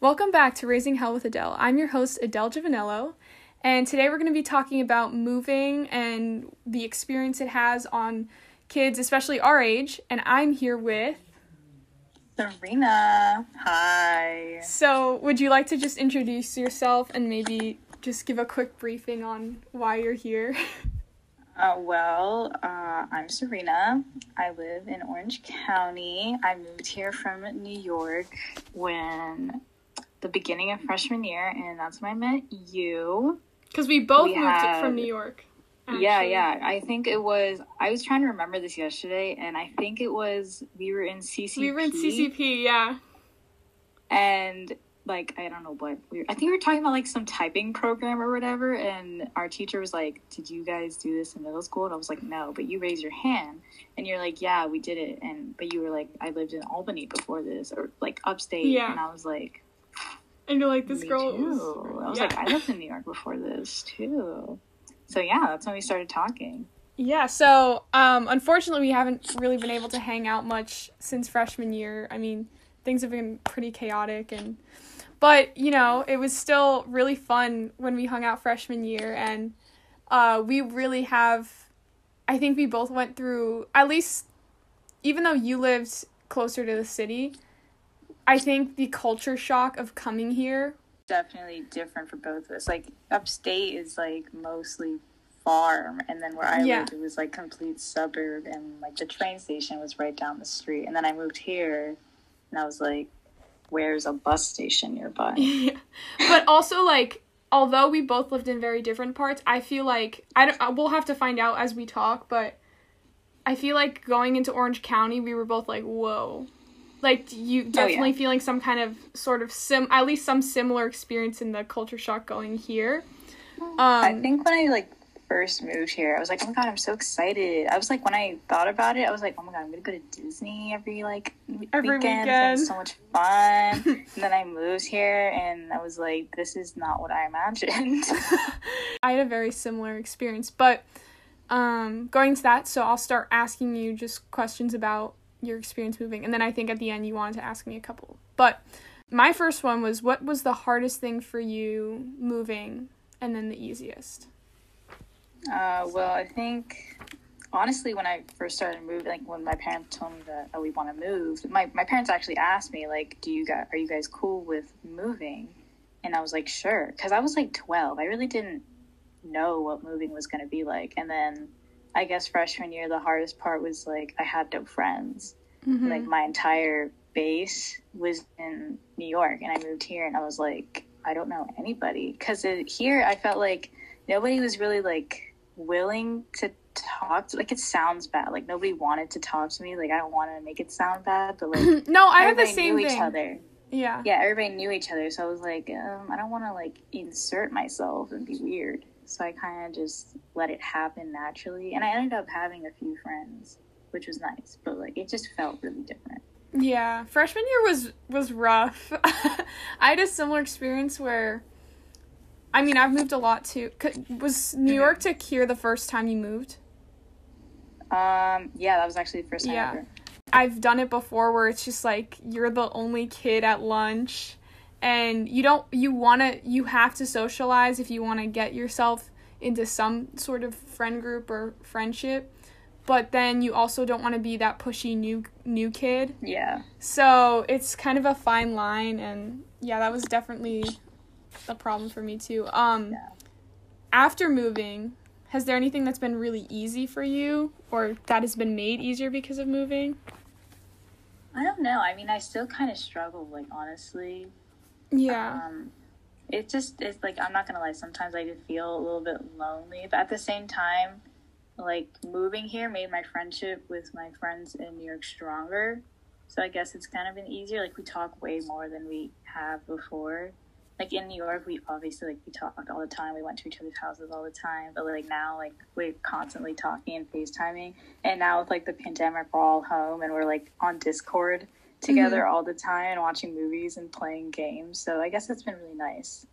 Welcome back to Raising Hell with Adele. I'm your host, Adele Giovanello, and today we're going to be talking about moving and the experience it has on kids, especially our age. And I'm here with. Serena. Hi. So, would you like to just introduce yourself and maybe just give a quick briefing on why you're here? Uh, well, uh, I'm Serena. I live in Orange County. I moved here from New York when the beginning of freshman year, and that's when I met you. Because we both We moved had- from New York. Yeah, yeah. I think it was. I was trying to remember this yesterday, and I think it was we were in CCP. We were in CCP, yeah. and like I don't know what we were, I think we were talking about like some typing program or whatever, and our teacher was like, "Did you guys do this in middle school?" And I was like, "No," but you raised your hand, and you're like, "Yeah, we did it," and but you were like, "I lived in Albany before this," or like upstate, Yeah. and I was like, And you're like, this "Me girl too." was. I was yeah. like, "I lived in New York before this too," so yeah, that's when we started talking. Yeah, so um, unfortunately, we haven't really been able to hang out much since freshman year. I mean, things have been pretty chaotic, and but you know, it was still really fun when we hung out freshman year, and uh, we really have. I think we both went through at least, even though you lived closer to the city. I think the culture shock of coming here Definitely different for both of us. Like upstate is like mostly farm, and then where I Yeah. lived, it was like complete suburb, and like the train station was right down the street. And then I moved here, and I was like, "Where's a bus station nearby?" Yeah. but also like although we both lived in very different parts i feel like i don't uh, we'll have to find out as we talk but i feel like going into orange county we were both like whoa like you definitely feeling some kind of sort of sim at least some similar experience in the culture shock going here um I think when I like first moved here, I was like, "Oh my god, I'm so excited!" I was like, when I thought about it, I was like, "Oh my god, I'm gonna go to Disney every like Every weekend. weekend. It's so much fun." and then I moved here, and I was like, "This is not what I imagined." I had a very similar experience, but um, going to that, so I'll start asking you just questions about your experience moving, and then I think at the end you wanted to ask me a couple. But my first one was, what was the hardest thing for you moving, and then the easiest? Uh, well, I think honestly, when I first started moving, like when my parents told me that oh, we want to move, my my parents actually asked me like, "Do you guys are you guys cool with moving?" And I was like, "Sure," because I was like twelve. I really didn't know what moving was going to be like. And then I guess freshman year, the hardest part was like I had no friends. Mhm. Like my entire base was in New York, and I moved here, and I was like, I don't know anybody because here I felt like nobody was really like willing to talk. To, like it sounds bad. Like nobody wanted to talk to me. Like I don't want to make it sound bad, but like no, I had the same knew thing. each other. Yeah. Yeah, everybody knew each other, so I was like, um, I don't want to like insert myself and be weird. So I kind of just let it happen naturally, and I ended up having a few friends, which was nice. But like it just felt really different. Yeah, freshman year was was rough. I had a similar experience where, I mean, I've moved a lot too. Was New York to here the first time you moved? Um, yeah, that was actually the first time Yeah. ever. I've done it before where it's just like you're the only kid at lunch and you don't you want to you have to socialize if you want to get yourself into some sort of friend group or friendship but then you also don't want to be that pushy new new kid Yeah. so it's kind of a fine line and yeah that was definitely a problem for me too um Yeah. after moving has there anything that's been really easy for you or that has been made easier because of moving I don't know. I mean, I still kind of struggle, like honestly. yeah Um, it just it's like I'm not gonna lie. Sometimes I do feel a little bit lonely, but at the same time, like moving here made my friendship with my friends in New York stronger. So I guess it's kind of been easier. Like we talk way more than we have before. Like in New York, we obviously like we talked all the time. We went to each other's houses all the time. But like now, like we're constantly talking and FaceTiming. And now with like the pandemic, we're all home and we're like on Discord together mm-hmm. all the time and watching movies and playing games. So I guess it's been really nice.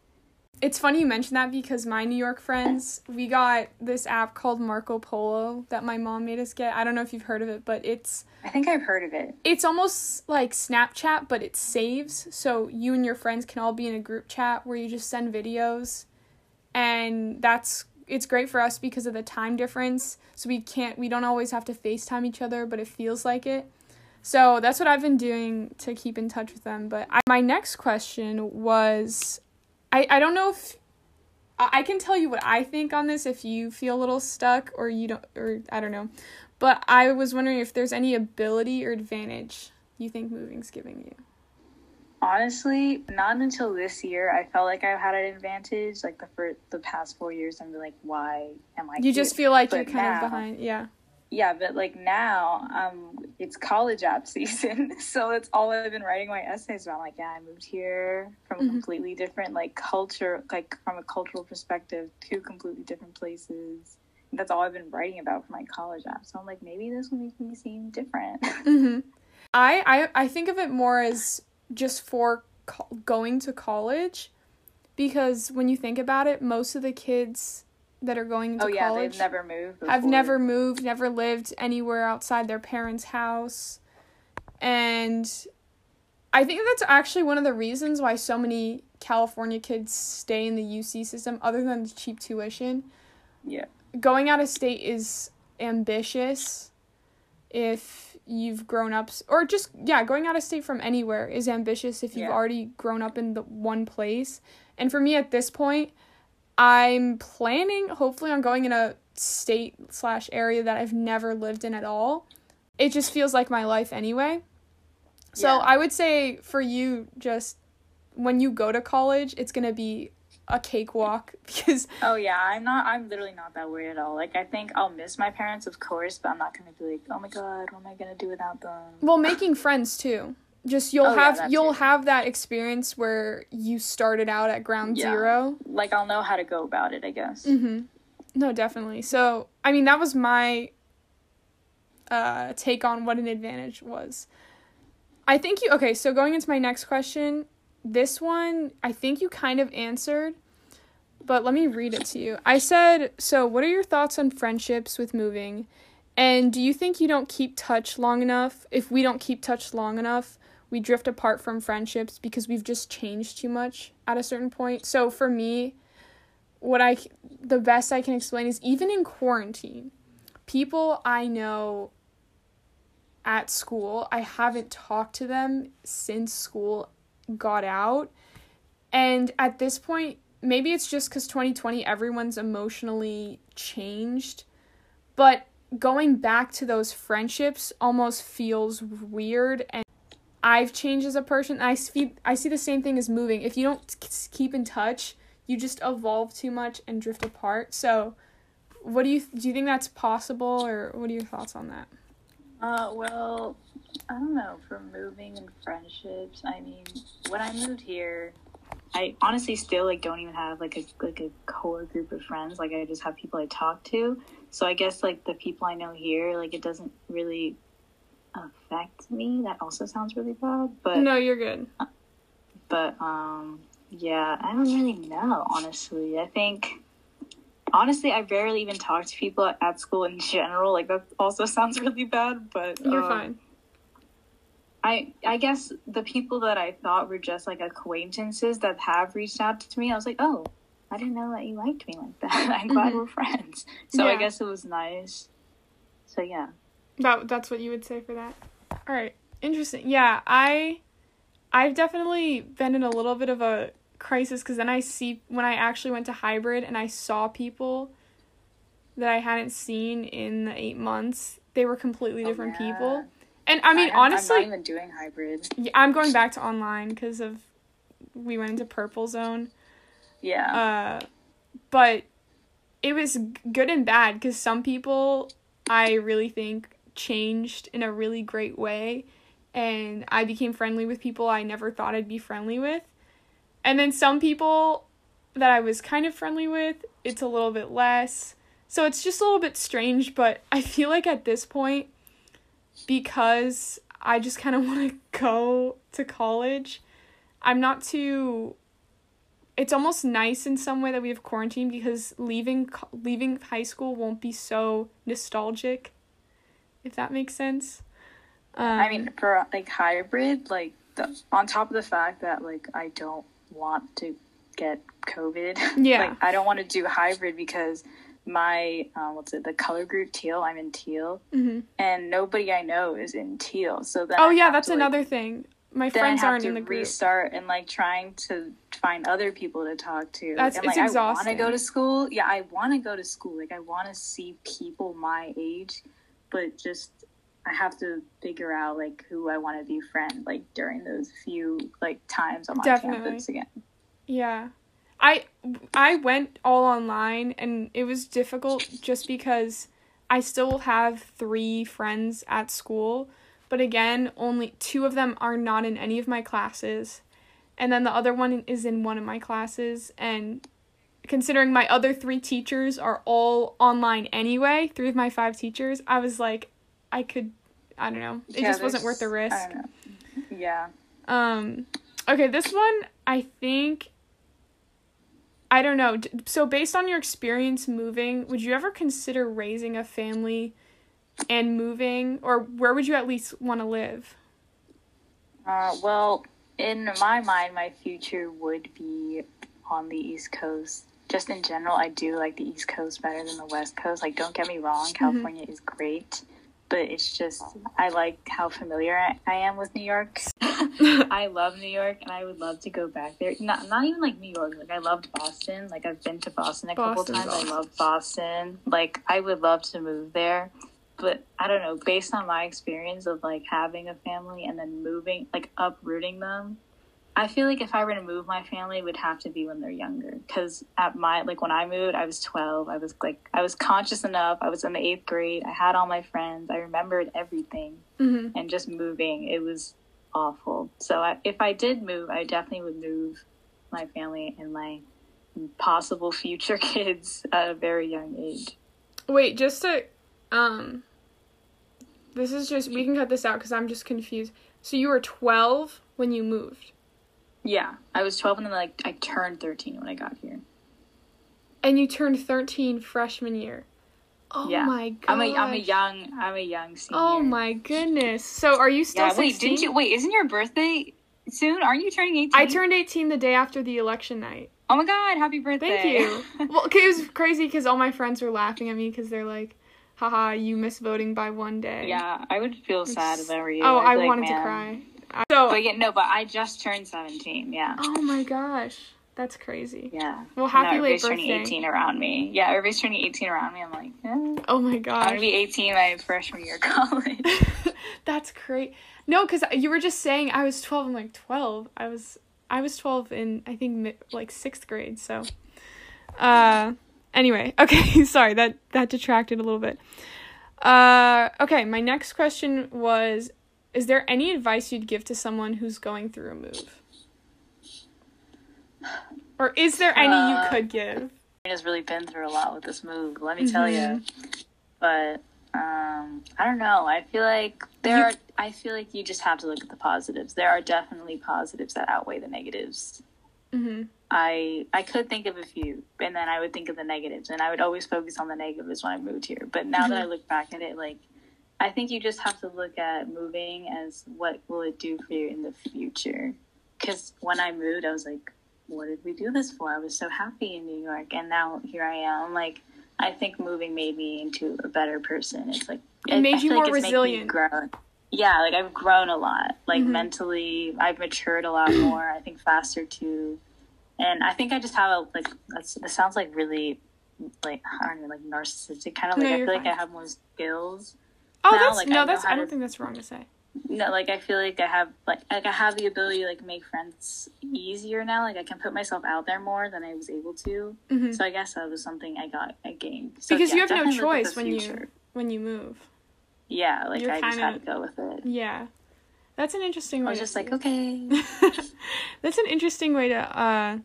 It's funny you mentioned that because my New York friends, we got this app called Marco Polo that my mom made us get. I don't know if you've heard of it, but it's I think I've heard of it. it's almost like Snapchat, but it saves. So you and your friends can all be in a group chat where you just send videos. And that's it's great for us because of the time difference. So we can't we don't always have to FaceTime each other, but it feels like it. So that's what I've been doing to keep in touch with them. But I, my next question was I, I don't know if I can tell you what I think on this if you feel a little stuck or you don't or I don't know. But I was wondering if there's any ability or advantage you think moving's giving you. Honestly, not until this year I felt like I had an advantage. Like the for the past four years, I'm like, why am I? You here? just feel like But you're kind now- of behind. Yeah. Yeah, but like now, um, it's college app season, so that's all I've been writing my essays about. Like, yeah, I moved here from a Mhm. completely different like culture, like from a cultural perspective, two completely different places. That's all I've been writing about for my college app. So I'm like, maybe this will make me seem different. hmm I, I I think of it more as just for co- going to college, because when you think about it, most of the kids that are going to oh yeah, college they've never moved. have never moved, never lived anywhere outside their parents' house. And I think that's actually one of the reasons why so many California kids stay in the UC system, other than the cheap tuition. Yeah. Going out of state is ambitious if you've grown up, or just, yeah, going out of state from anywhere is ambitious if you've Yeah. already grown up in the one place. And for me at this point, I'm planning hopefully on going in a state slash area that I've never lived in at all. It just feels like my life anyway. So Yeah. I would say for you, just when you go to college, it's gonna be a cakewalk because Oh yeah, I'm not. I'm literally not that worried at all. Like I think I'll miss my parents, of course, but I'm not gonna be like, oh my god, what am I gonna do without them? well, making friends too. Just you'll Oh, have that you'll have that experience where you started out at ground Yeah. zero. Like I'll know how to go about it, I guess. Mm-hmm. No, definitely. So, I mean, that was my uh, take on what an advantage was. I think you, okay, so going into my next question, this one, I think you kind of answered, but let me read it to you. I said, so what are your thoughts on friendships with moving? And do you think you don't keep touch long enough? If we don't keep touch long enough, we drift apart from friendships because we've just changed too much at a certain point. So for me, what I the best I can explain is even in quarantine, people I know at school, I haven't talked to them since school got out. And at this point, maybe it's just cuz 2020 everyone's emotionally changed, but going back to those friendships almost feels weird and I've changed as a person. I see I see the same thing as moving. If you don't keep in touch, you just evolve too much and drift apart. So, what do you do? You think that's possible, or what are your thoughts on that? Uh, well, I don't know. For moving and friendships, I mean, when I moved here, I honestly still like don't even have like a like a core group of friends. Like I just have people I talk to. So I guess like the people I know here, like it doesn't really affect me. That also sounds really bad, but no, you're good. but um yeah i don't really know honestly i think honestly i rarely even talk to people at, at school in general like that also sounds really bad but You're um, fine. i i guess the people that i thought were just like acquaintances that have reached out to me i was like oh i didn't know that you liked me like that i'm glad Mhm. we're friends so i guess it was nice so yeah That that's what you would say for that. All right, interesting. Yeah, I I've definitely been in a little bit of a crisis because then I see when I actually went to hybrid and I saw people that I hadn't seen in the eight months. They were completely Oh, different yeah. people. And I mean, I'm- honestly, i'm not even doing hybrid Yeah, I'm going back to online because of we went into purple zone. yeah Uh, but it was good and bad because some people I really think changed in a really great way, and I became friendly with people I never thought I'd be friendly with, and then some people that I was kind of friendly with, it's a little bit less. So it's just a little bit strange, but I feel like at this point, because I just kind of want to go to college, I'm not too it's almost nice in some way that we have quarantine because leaving leaving high school won't be so nostalgic. If that makes sense. Um, I mean, for like hybrid, like the, on top of the fact that like I don't want to get COVID. Yeah. like I don't want to do hybrid because my uh, what's it the color group teal. I'm in teal, mhm. and nobody I know is in teal. So then Oh I yeah, that's to, like, another thing. My friends aren't in the group. restart and like trying to find other people to talk to. That's- and it's like I want to go to school. Yeah, I want to go to school. Like I want to see people my age, but just I have to figure out like who I want to be friend like during those few like times I'm on Definitely. campus again. Yeah. I I went all online and it was difficult just because I still have 3 friends at school, but again, only 2 of them are not in any of my classes. And then the other one is in one of my classes and considering my other 3 teachers are all online anyway, 3 of my 5 teachers, I was like I could I don't know. It Yeah, just wasn't worth the risk. I don't know. Yeah. Um, okay, this one I think. I don't know. So, based on your experience moving, would you ever consider raising a family and moving, or where would you at least want to live? Uh, well, in my mind, my future would be on the East Coast. Just in general, I do like the East Coast better than the West Coast. Like, don't get me wrong, mm-hmm. California is great, but it's just I like how familiar I, I am with New York. I love New York, and I would love to go back there. Not not even like New York. Like I loved Boston. Like I've been to Boston a couple times. awesome. I love Boston. Like I would love to move there but I don't know, based on my experience of like having a family and then moving, like uprooting them, I feel like if I were to move my family, it would have to be when they're younger. Because at my, like when I moved, I was 12. I was like, I was conscious enough. I was in the eighth grade. I had all my friends. I remembered everything. hmm And just moving, it was awful. So I, if I did move, I definitely would move my family and my possible future kids at a very young age. Wait, just to, um, this is just we can cut this out because I'm just confused. So you were 12 when you moved, Yeah, I was 12 and then like I turned 13 when I got here. and you turned 13 freshman year. Oh Yeah. my god! I'm a I'm a young I'm a young senior. Oh my goodness! So are you still Yeah, wait, 16? didn't you wait, isn't your birthday soon? Aren't you turning 18? I turned 18 the day after the election night. Oh my god, happy birthday. Thank you. well, it was crazy because all my friends were laughing at me because they're like, haha, you missed voting by one day. yeah, I would feel sad if I were you. Oh, I'd I be like, wanted to cry. I- So, But yeah, no, but I just turned 17, yeah. oh my gosh, that's crazy. Yeah. Well, happy no, late everybody's turning birthday. 18 around me. Yeah, everybody's turning 18 around me. I'm like, eh. Oh my I'm gosh. gonna be 18 my freshman year of college. That's great. No, because you were just saying I was 12. I'm like 12. I was I was 12 in I think like sixth grade. So, uh, anyway, okay. Sorry that that detracted a little bit. Uh, okay. My next question was: Is there any advice you'd give to someone who's going through a move? Or is there any you Uh, could give? Has really been through a lot with this move, let me tell you. Mm-hmm. But um, I don't know. I feel like there You- are. I feel like you just have to look at the positives. There are definitely positives that outweigh the negatives. Mm-hmm. I I could think of a few, and then I would think of the negatives, and I would always focus on the negatives when I moved here. But now that I look back at it, like I think you just have to look at moving as what will it do for you in the future. Because when I moved, I was like, "What did we do this for?" I was so happy in New York, and now here I am. Like I think moving made me into a better person. It's like It made I you more it's made me resilient. grow. Yeah, like I've grown a lot. Like Mhm. mentally, I've matured a lot more. I think faster too and I think I just have a like that's it sounds like really like I don't know like narcissistic kind of like No, I you're feel like. I have more skills. Oh, Now, that's like, no, know that's I don't think that's wrong to say. No, like I feel like I have like like I have the ability to like make friends easier now. Like I can put myself out there more than I was able to. hmm So I guess that was something I got I gained. So, Because yeah, you have no definitely look at choice when you when you move. Yeah, like You're I just had kinda- to go with it. Yeah, that's an interesting I way. was just like, it. okay. That's an interesting way to uh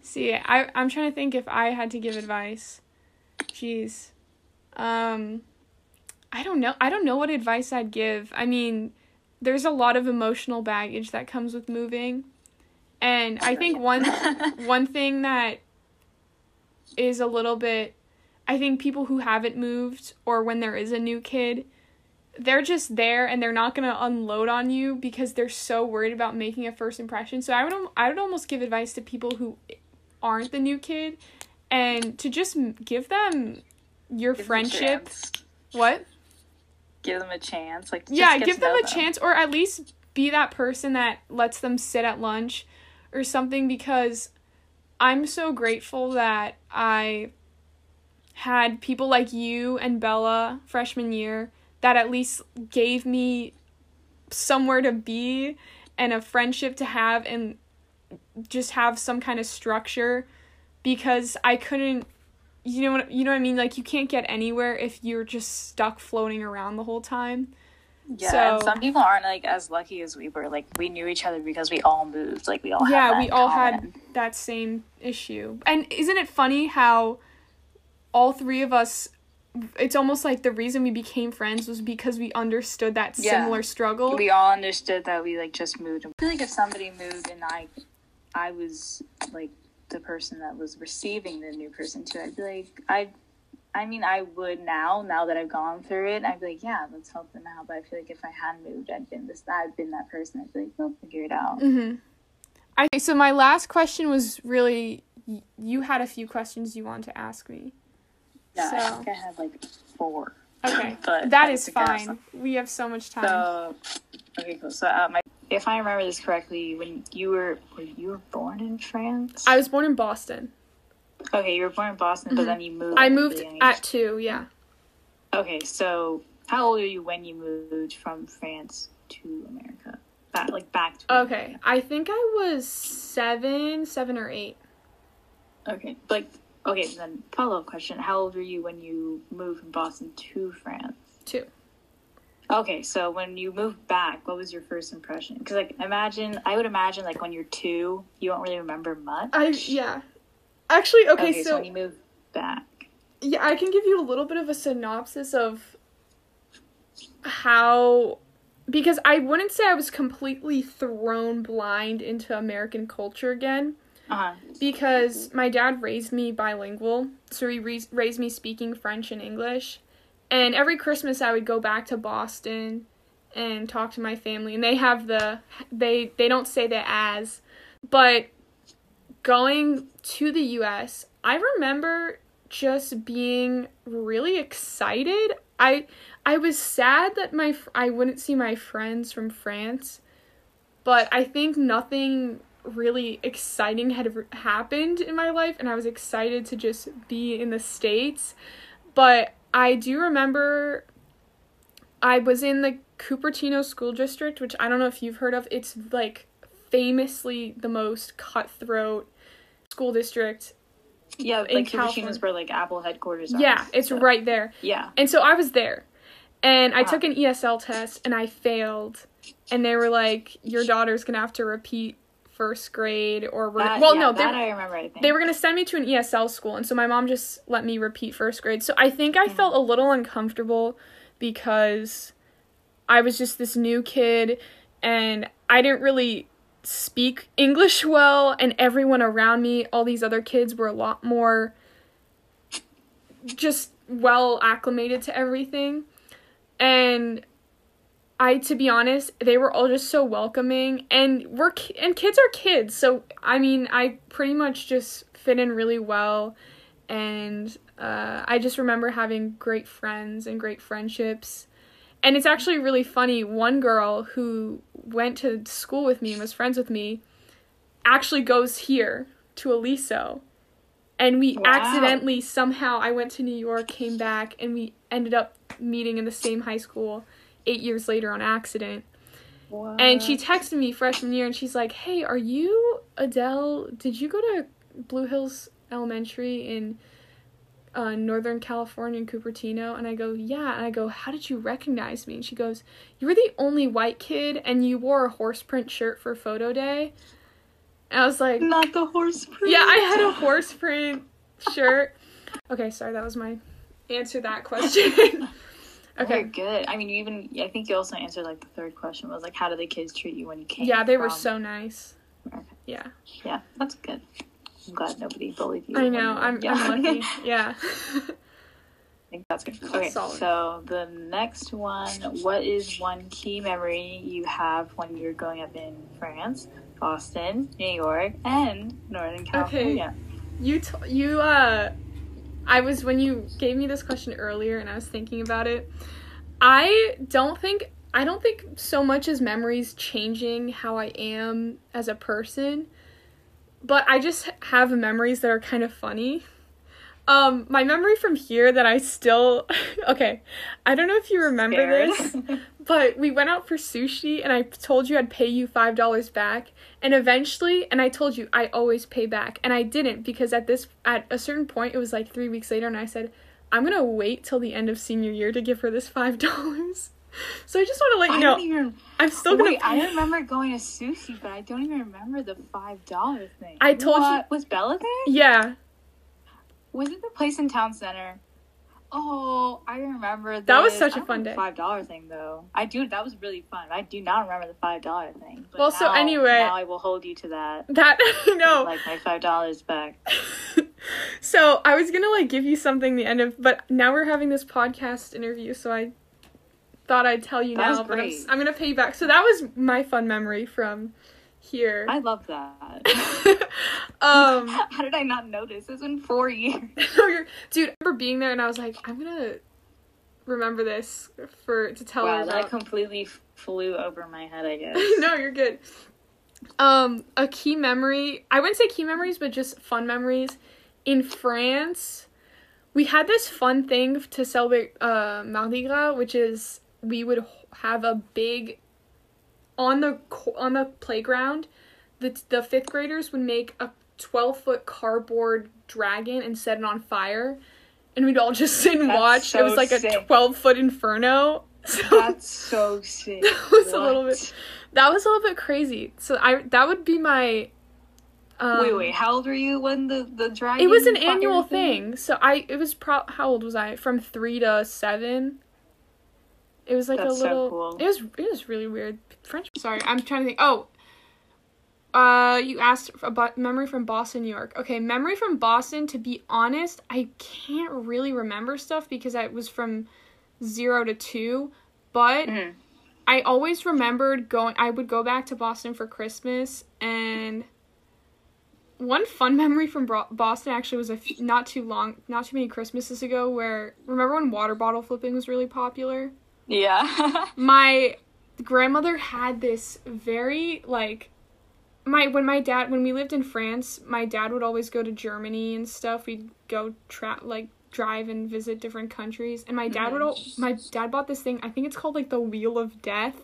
see it. I I'm trying to think if I had to give advice. Jeez. Um I don't know. I don't know what advice I'd give. I mean, there's a lot of emotional baggage that comes with moving. And I think one one thing that is a little bit I think people who haven't moved or when there is a new kid, they're just there and they're not going to unload on you because they're so worried about making a first impression. So I would I would almost give advice to people who aren't the new kid and to just give them your Give friendship. chance. What? Give them a chance. Like just yeah, give them a chance or at least be that person that lets them sit at lunch or something because I'm so grateful that I had people like you and Bella freshman year that at least gave me somewhere to be and a friendship to have and just have some kind of structure because I couldn't you know what you know what I mean like you can't get anywhere if you're just stuck floating around the whole time. Yeah, and some people aren't like as lucky as we were. Like we knew each other because we all moved. Like we all yeah, we all had that same issue. And isn't it funny how all three of us it's almost like the reason we became friends was because we understood that Yeah. similar struggle. we all understood that we like just moved. I feel like if somebody moved and I, I was like the person that was receiving the new person too, I'd be like, I, I mean, I would now. Now that I've gone through it, I'd be like, yeah, let's help them out. But I feel like if I hadn't moved, I'd been this, I'd been that person. I'd be like, we'll figure it out. Mhm. I so my last question was really you had a few questions you wanted to ask me. I So- think I had like four. Okay. But that I is think have fine. We have so much time. So, okay, cool. So, uh, my, if I remember this correctly, when you were were you were born in France? I was born in Boston. okay, you were born in Boston, but mm-hmm. then you moved. I at moved really young age. at 2, yeah. Okay, so how old are you when you moved from France to America? Back, like back to. Okay. I think I was 7, 7 or 8. Okay, like okay. Then follow up question: How old were you when you moved from Boston to France? 2. Okay, so when you moved back, what was your first impression? Because like imagine, I would imagine like when you're two, you don't really remember much. I yeah. Actually, okay, Okay, so, so when you move back, Yeah, I can give you a little bit of a synopsis of how because I wouldn't say I was completely thrown blind into American culture again uh huh. because my dad raised me bilingual, so he re- raised me speaking French and English. And every Christmas I would go back to Boston and talk to my family and they have the they they don't say the as but going to the US, I remember just being really excited. I I was sad that my I wouldn't see my friends from France, but I think nothing really exciting had happened in my life and I was excited to just be in the states. But I do remember I was in the Cupertino school district, which I don't know if you've heard of. It's like famously the most cutthroat school district. Yeah, In like California. Cupertino's where like Apple headquarters are. Yeah, it's So- right there. Yeah. And so I was there. And I Wow. took an ESL test and I failed. And they were like, Your daughter's gonna have to repeat first grade or we're That, well yeah, no, that they I remember. I think they were gonna send me to an ESL school and so my mom just let me repeat first grade. So I think I felt a little uncomfortable because I was just this new kid and I didn't really speak English well and everyone around me, all these other kids were a lot more just well acclimated to everything. And I to be honest, they were all just so welcoming and we're ki- and kids are kids. So I mean, I pretty much just fit in really well and uh, I just remember having great friends and great friendships. And it's actually really funny. One girl who went to school with me and was friends with me actually goes here to Aliso. And we Wow. accidentally somehow I went to New York, came back, and we ended up meeting in the same high school eight years later on accident. And she texted me freshman year and she's like, Hey, are you Adele? Did you go to Blue Hills Elementary in uh, Northern California in Cupertino? And I go, Yeah. And I go, How did you recognize me? And she goes, You were the only white kid and you wore a horse print shirt for photo day. And I was like, not the horse. Print. Yeah, I had a horse print shirt. Okay, sorry, that was my answer that question. Okay, okay. good. I mean, you even I think you also answered like the third question was like, how do the kids treat you when you came? Yeah, they were so nice. America? Yeah. Yeah, that's good. I'm glad nobody bullied you. I know. I'm, young. I'm lucky. Yeah. I think that's good. Okay, Solid. so the next one, what is one key memory you have when you're growing up in France, Boston, New York, and Northern California? You t- you uh I was when you gave me this question earlier and I was thinking about it. I don't think I don't think so much as memories changing how I am as a person, but I just have memories that are kind of funny. Um my memory from here that I still okay. I don't know if you remember this. But we went out for sushi and I told you I'd pay you $5 back and eventually and I told you I always pay back and I didn't because at this at a certain point it was like 3 weeks later and I said I'm going to wait till the end of senior year to give her this $5. So I just want to let you I know don't even. I'm still going Wait, to I remember going to sushi, but I don't even remember the five dollar thing. I told you- Was Bella there? Yeah. Was it the place in town center? Oh, I remember. That was such a fun day. Five dollar thing though. I do. That was really fun. I do not remember the five dollar thing. But Well, so anyway- now I will hold you to that. That no. Like my five dollars back. so I was gonna like give you something the end of, but now we're having this podcast interview, so I thought I'd tell you That now. But I'm. I'm gonna pay you back. So that was my fun memory from here. I love that. um, How did I not notice? It's been four years. dude, I remember being there and I was like, I'm gonna remember this for to tell her Wow, that completely flew over my head. I guess. no, you're good. Um, a key memory. I wouldn't say key memories, but just fun memories. In France, we had this fun thing to celebrate uh, Mardi Gras, which is we would have a big on the on the playground. The the fifth graders would make a twelve foot cardboard dragon and set it on fire, and we'd all just sit and That's watch. it was so like a twelve foot inferno. So That's so sick. That was a little bit- that was a little bit crazy. So I that would be my. Um, wait, wait. How old were you when the the dragon? It was an annual thing. So I it was pro. How old was I? From three to seven. It was like That's a so little. cool. It was it was really weird. French. Sorry, I'm trying to think. Oh. Uh, you asked about memory from Boston, New York. Okay, memory from Boston. To be honest, I can't really remember stuff because I was from zero to two, but Mhm. I always remembered going. I would go back to Boston for Christmas, and one fun memory from Boston actually was a f- not too long, not too many Christmases ago. Where remember when water bottle flipping was really popular? Yeah. My grandmother had this very like my when my dad when we lived in France, my dad would always go to Germany and stuff. We'd go tra- like drive and visit different countries. And my dad would al- mm-hmm. my dad bought this thing. I think it's called like the Wheel of Death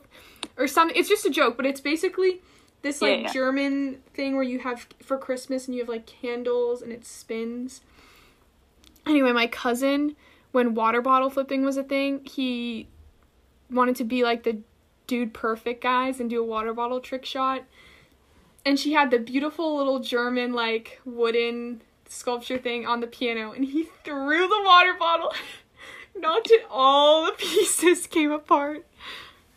or something. It's just a joke, but it's basically this Yeah, like yeah. German thing where you have for Christmas and you have like candles and it spins. Anyway, my cousin when water bottle flipping was a thing, he wanted to be like the dude perfect guys and do a water bottle trick shot. And she had the beautiful little German like wooden sculpture thing on the piano and he threw the water bottle knocked it all the pieces came apart.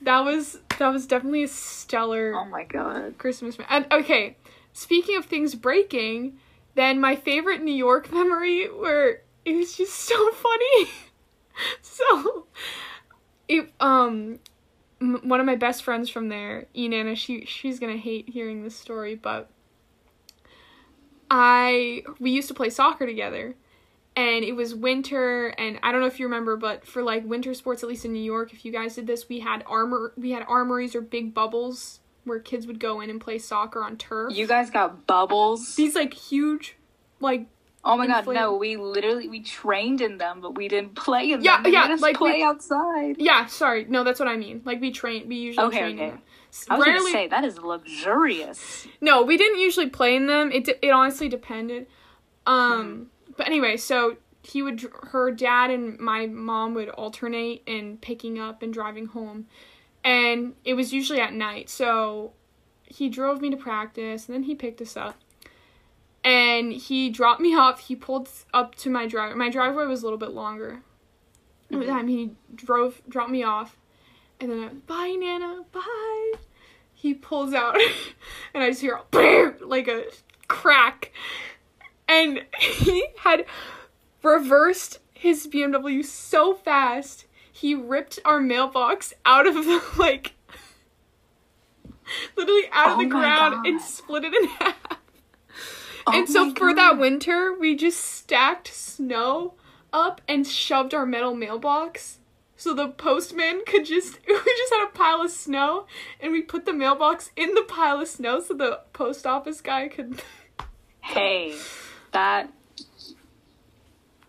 That was that was definitely a stellar oh my god. Christmas. And okay, speaking of things breaking, then my favorite New York memory where it was just so funny. so, it um, m- one of my best friends from there, Enana, she she's gonna hate hearing this story, but I we used to play soccer together. And it was winter, and I don't know if you remember, but for like winter sports, at least in New York, if you guys did this, we had armor, we had armories or big bubbles where kids would go in and play soccer on turf. You guys got bubbles. These like huge, like Oh my god, no, we literally we trained in them, but we didn't play in Yeah, them. They yeah, us like we- play outside. yeah. Sorry, no, that's what I mean. Like we train, we usually Okay, train okay. in them. I was Rarely, gonna say that is luxurious. no, we didn't usually play in them. It it honestly depended. Um, but anyway, so he would, her dad and my mom would alternate in picking up and driving home, and it was usually at night. So he drove me to practice, and then he picked us up. And he dropped me off. He pulled up to my driveway. My driveway was a little bit longer. The mm-hmm. time, he drove, dropped me off, and then I, bye, Nana, bye. he pulls out, and I just hear a like a crack, and he had reversed his BMW so fast he ripped our mailbox out of the like literally out of Oh the ground God. and split it in half. Oh and so my for that winter, we just stacked snow up and shoved our metal mailbox. So the postman could just we just had a pile of snow and we put the mailbox in the pile of snow so the post office guy could Hey, that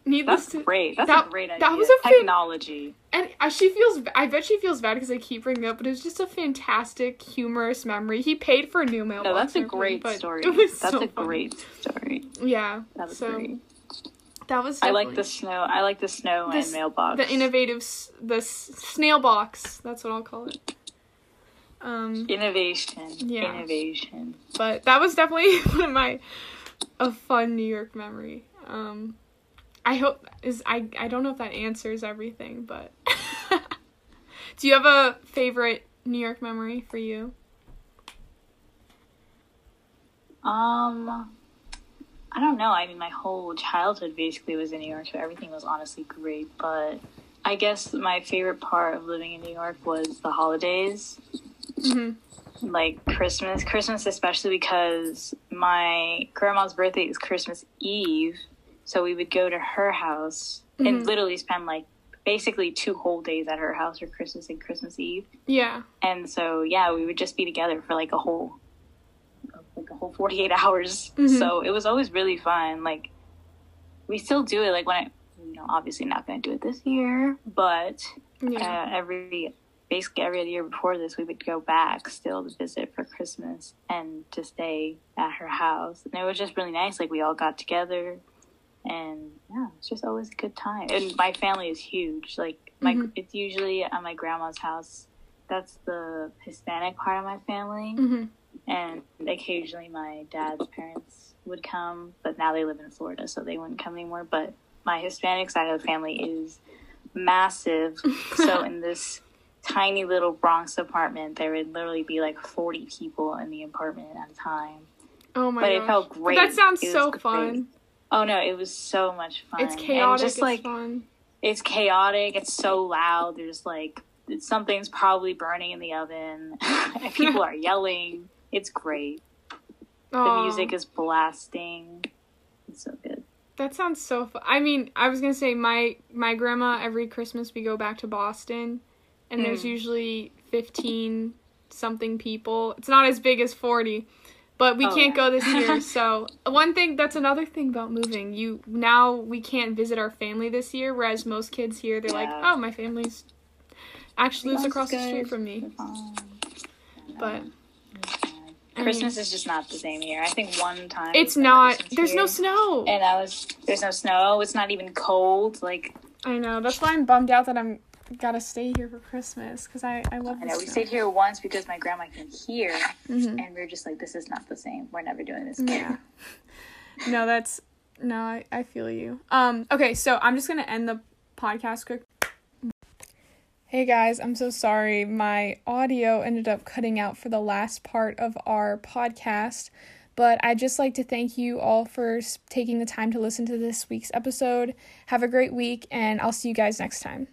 needless that's to great. That's that- a great idea. that was a fan- technology. and uh, she feels I bet she feels bad because I keep bringing it up, but it was just a fantastic humorous memory. He paid for a new mailbox. No, that's a great story. That's so a funny. great story. Yeah. That was so great. that was I like the snow. I like the snow This- and mailbox. the innovative the snail box that's what i'll call it um innovation. Yeah. Innovation. but that was definitely one of my a fun new york memory um i hope is i i don't know if that answers everything but do you have a favorite new york memory for you Um, I don't know. I mean, my whole childhood basically was in New York, so everything was honestly great. But I guess my favorite part of living in New York was the holidays, mm-hmm. like Christmas. Christmas, especially because my grandma's birthday is Christmas Eve, so we would go to her house Mhm. and literally spend like basically two whole days at her house for Christmas and Christmas Eve. yeah And so yeah, we would just be together for like a whole like a whole 48 hours. Mhm. So it was always really fun. Like we still do it like when I you know, obviously not going to do it this year, but yeah uh, every basically every other year before this we would go back still to visit for Christmas and to stay at her house. And it was just really nice like we all got together and yeah, it's just always a good time. And my family is huge. Like my Mhm. it's usually at my grandma's house. That's the Hispanic part of my family, mm-hmm. and occasionally my dad's parents would come, but now they live in Florida, so they wouldn't come anymore. But my Hispanic side of the family is massive. so in this tiny little Bronx apartment, there would literally be like forty people in the apartment at a time. oh my god. but gosh. it felt great. that sounds so great. fun Oh no, it was so much fun. it's And chaotic just it's like fun it's chaotic. It's so loud. There's like something's probably burning in the oven. people are yelling. It's great. The music is blasting. It's so good. That sounds so fun. I mean, I was gonna say my my grandma every Christmas we go back to Boston, and there's Mm. usually fifteen something people. It's not as big as forty, but we Oh, can't yeah. go this year. so one thing that's another thing about moving. You now we can't visit our family this year, whereas most kids here they're like, oh, my family's actually lives across the street from me. Um, But I mean, Christmas is just not the same here. I think one time it's not. Christmas There's no snow. and I was there's no snow. It's not even cold. Like I know. That's why I'm bummed out that I'm gotta stay here for Christmas because I I love. I know we stayed here once because my grandma came here, Mhm. and we are just like, this is not the same. We're never doing this again. Yeah. no, that's no, I, I feel you. Um, okay, so I'm just gonna end the podcast quick. Hey guys, I'm so sorry. My audio ended up cutting out for the last part of our podcast, but I'd just like to thank you all for taking the time to listen to this week's episode. Have a great week, and I'll see you guys next time.